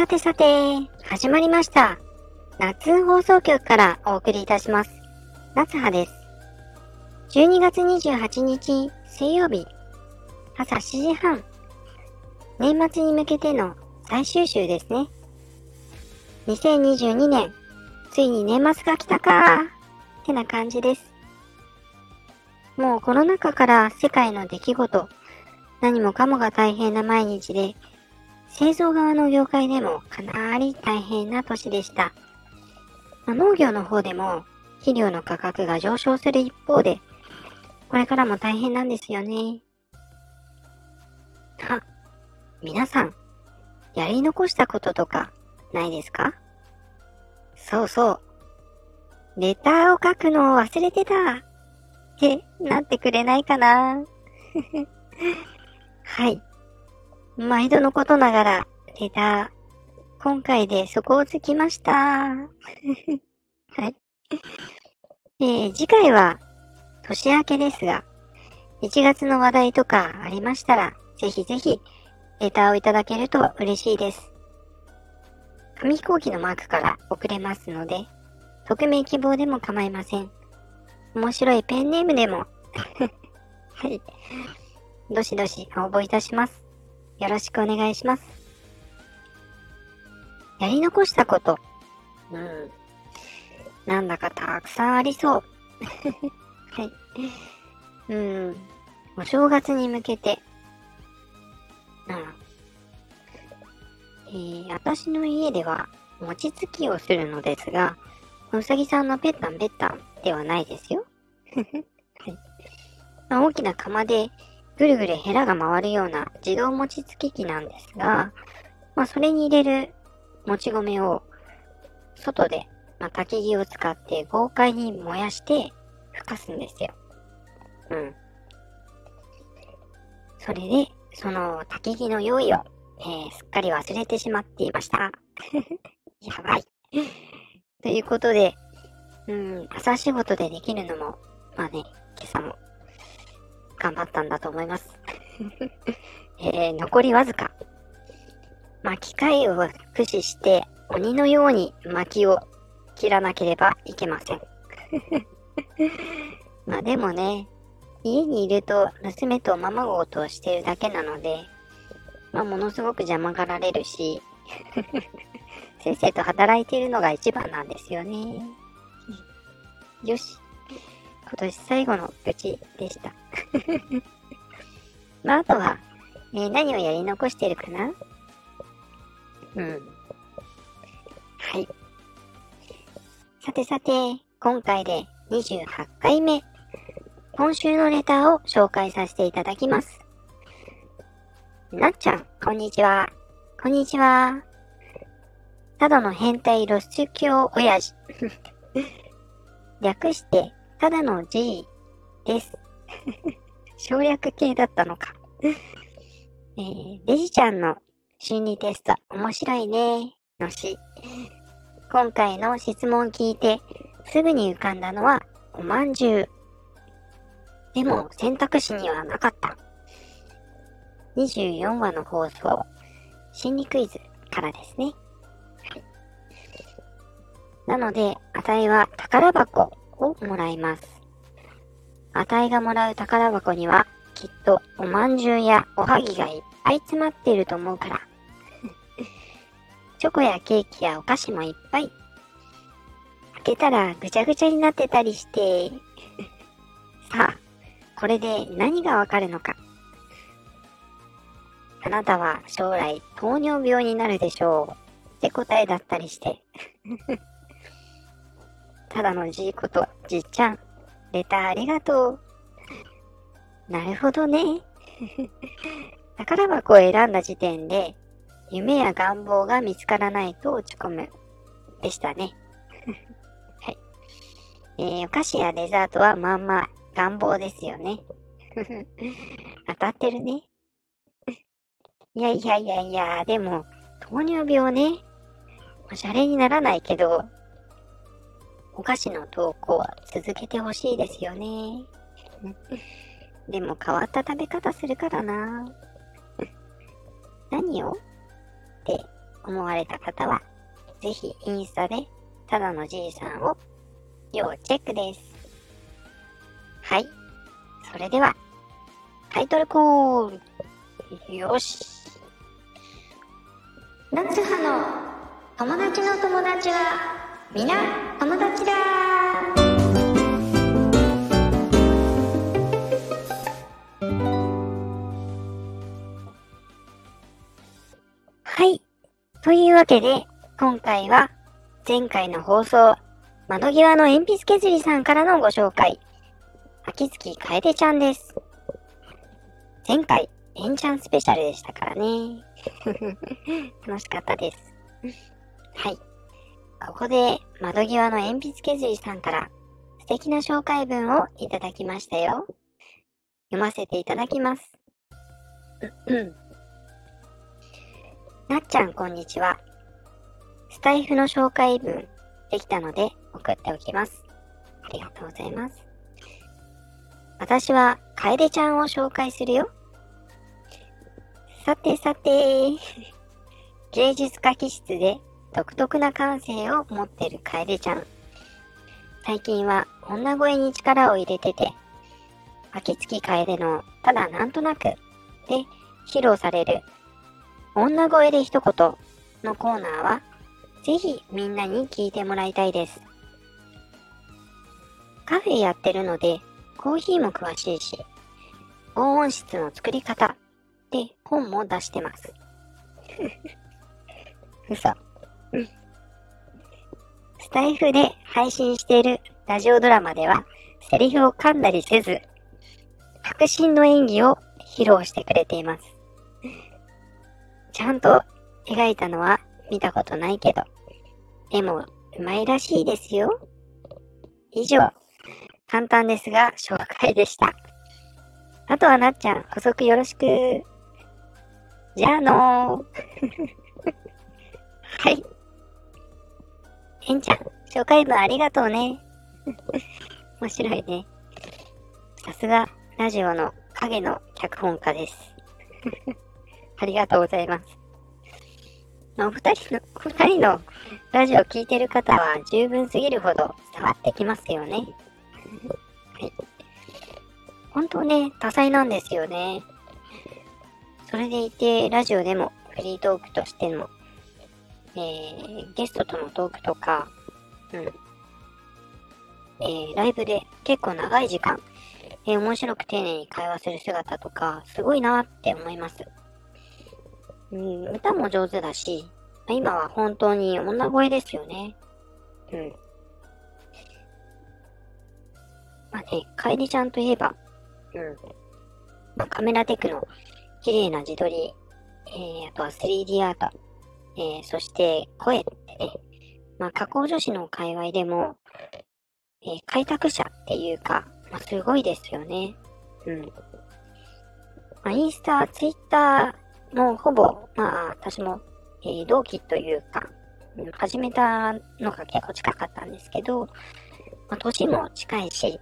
さてさて、始まりました。夏放送局からお送りいたします。夏葉です。12月28日水曜日、朝7時半、年末に向けての最終週ですね。2022年、ついに年末が来たかってな感じです。もうコロナ禍から世界の出来事、何もかもが大変な毎日で、製造側の業界でもかなり大変な年でした。まあ、農業の方でも肥料の価格が上昇する一方で、これからも大変なんですよね。あ、皆さん、やり残したこととかないですか？そうそう。レターを書くのを忘れてたってなってくれないかな はい。毎度のことながら、レター、今回で底をつきました。はい。えー、次回は、年明けですが、1月の話題とかありましたら、ぜひぜひ、レターをいただけると嬉しいです。紙飛行機のマークから送れますので、匿名希望でも構いません。面白いペンネームでも はい。どしどし応募いたします。よろしくお願いします。やり残したこと。うん。なんだかたくさんありそう。はい。うん。お正月に向けて。うん。えー、私の家では餅つきをするのですが、うさぎさんのペッタンペッタンではないですよ。はい。まあ、大きな釜でぐるぐるヘラが回るような自動餅つき機なんですが、まあ、それに入れるもち米を外で、まあ、焚き木を使って豪快に燃やして吹かすんですよ。うん。それで、その焚き木の用意を、えー、すっかり忘れてしまっていました。やばい。ということで、うん、朝仕事でできるのも、まあね、今朝も頑張ったんだと思います。えー、残りわずか。まあ、機械を駆使して鬼のように薪を切らなければいけません。まあでもね、家にいると娘とままごとをしているだけなので、まあものすごく邪魔がられるし、先生と働いているのが一番なんですよね。よし。今年最後の愚痴でした。まあ、あとは、えー、何をやり残してるかな？うん。はい。さてさて、今回で28回目。今週のレターを紹介させていただきます。なっちゃん、こんにちは。こんにちは。ただの変態露出狂親父。略して、ただの G です。省略系だったのか。えー、デジちゃんの心理テスト面白いねのし。今回の質問聞いてすぐに浮かんだのはおまんじゅう。でも選択肢にはなかった。24話の放送、心理クイズからですね。なので、値は宝箱をもらいます。あたいがもらう宝箱には、きっとおまんじゅうやおはぎがいっぱい詰まっていると思うから。チョコやケーキやお菓子もいっぱい。開けたらぐちゃぐちゃになってたりして。さあ、これで何がわかるのか。あなたは将来糖尿病になるでしょう。って答えだったりして。ただのじいことじっちゃん、レターありがとう。なるほどね。宝箱を選んだ時点で、夢や願望が見つからないと落ち込む。でしたね。はい。えー、お菓子やデザートはまんま願望ですよね。当たってるね。いやいやいやいや、でも、糖尿病ね。おしゃれにならないけど、お菓子の投稿は続けてほしいですよね。でも変わった食べ方するからな。何をって思われた方は、ぜひインスタでただのじいさんを要チェックです。はい。それでは、タイトルコール。よし。夏葉の友達の友達は、皆友達だはい。というわけで、今回は前回の放送、窓際の鉛筆削りさんからのご紹介、秋月楓ちゃんです。前回、エンチャンスペシャルでしたからね。楽しかったです。はい。ここで窓際の鉛筆削りさんから素敵な紹介文をいただきましたよ。読ませていただきます。なっちゃんこんにちは。スタイフの紹介文できたので送っておきます。ありがとうございます。私は楓ちゃんを紹介するよ。さてさて、芸術家気質で独特な感性を持ってる楓ちゃん。最近は女声に力を入れてて、秋月楓のただなんとなくで披露される女声で一言のコーナーはぜひみんなに聞いてもらいたいです。カフェやってるのでコーヒーも詳しいし、防音室の作り方で本も出してます。嘘。スタイフで配信しているラジオドラマでは、セリフを噛んだりせず、迫真の演技を披露してくれています。ちゃんと描いたのは見たことないけど、でも、うまいらしいですよ。以上、簡単ですが紹介でした。あとはなっちゃん、補足よろしく。じゃあのー。はい。えんちゃん、紹介文ありがとうね。面白いね。さすが、ラジオの影の脚本家です。ありがとうございます。お二人の、二人のラジオ聴いてる方は十分すぎるほど伝わってきますよね。はい。本当ね、多彩なんですよね。それでいて、ラジオでもフリートークとしてもえー、ゲストとのトークとか、うん。えー、ライブで結構長い時間、えー、面白く丁寧に会話する姿とか、すごいなって思います。うん、歌も上手だし、今は本当に女声ですよね。うん。まあね、カエリちゃんといえば、うん。まあ、カメラテクの綺麗な自撮り、えー、あとは 3D アート、えー、そして声ってね、まあ、加工女子の界隈でも、えー、開拓者っていうか、まあ、すごいですよね。うん。まあ、インスタ、ツイッターもほぼ、まあ、私も、えー、同期というか、始めたのが結構近かったんですけど、まあ、年も近いし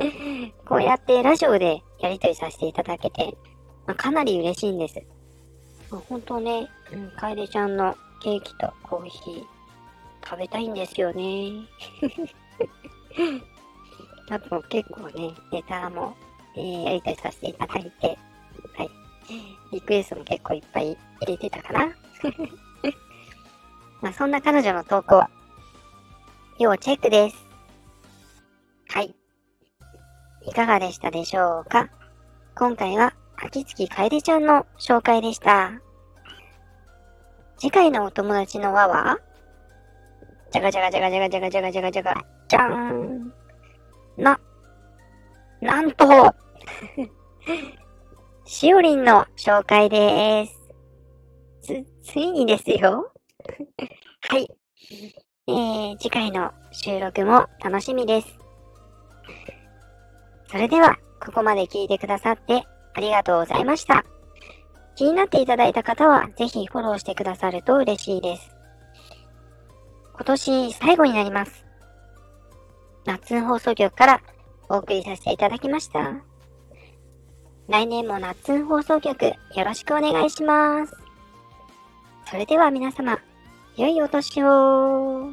こうやってラジオでやりとりさせていただけて、まあ、かなり嬉しいんです。まあ本当ね、うん、楓ちゃんのケーキとコーヒー食べたいんですよね。あと結構ね、ネタも、えー、やりたりさせていただいて、はい。リクエストも結構いっぱい入れてたかな。まあそんな彼女の投稿は、要チェックです。はい。いかがでしたでしょうか？今回は秋月楓ちゃんの紹介でした。次回のお友達の輪は？じゃがじゃがじゃがじゃがじゃがじゃがじゃがじゃが、じゃーん。な、なんと、しおりんの紹介でーす。つ、ついにですよ。はい。えー、次回の収録も楽しみです。それでは、ここまで聞いてくださってありがとうございました。気になっていただいた方は、ぜひフォローしてくださると嬉しいです。今年最後になります。夏放送局からお送りさせていただきました。来年も夏放送局よろしくお願いします。それでは皆様、良いお年を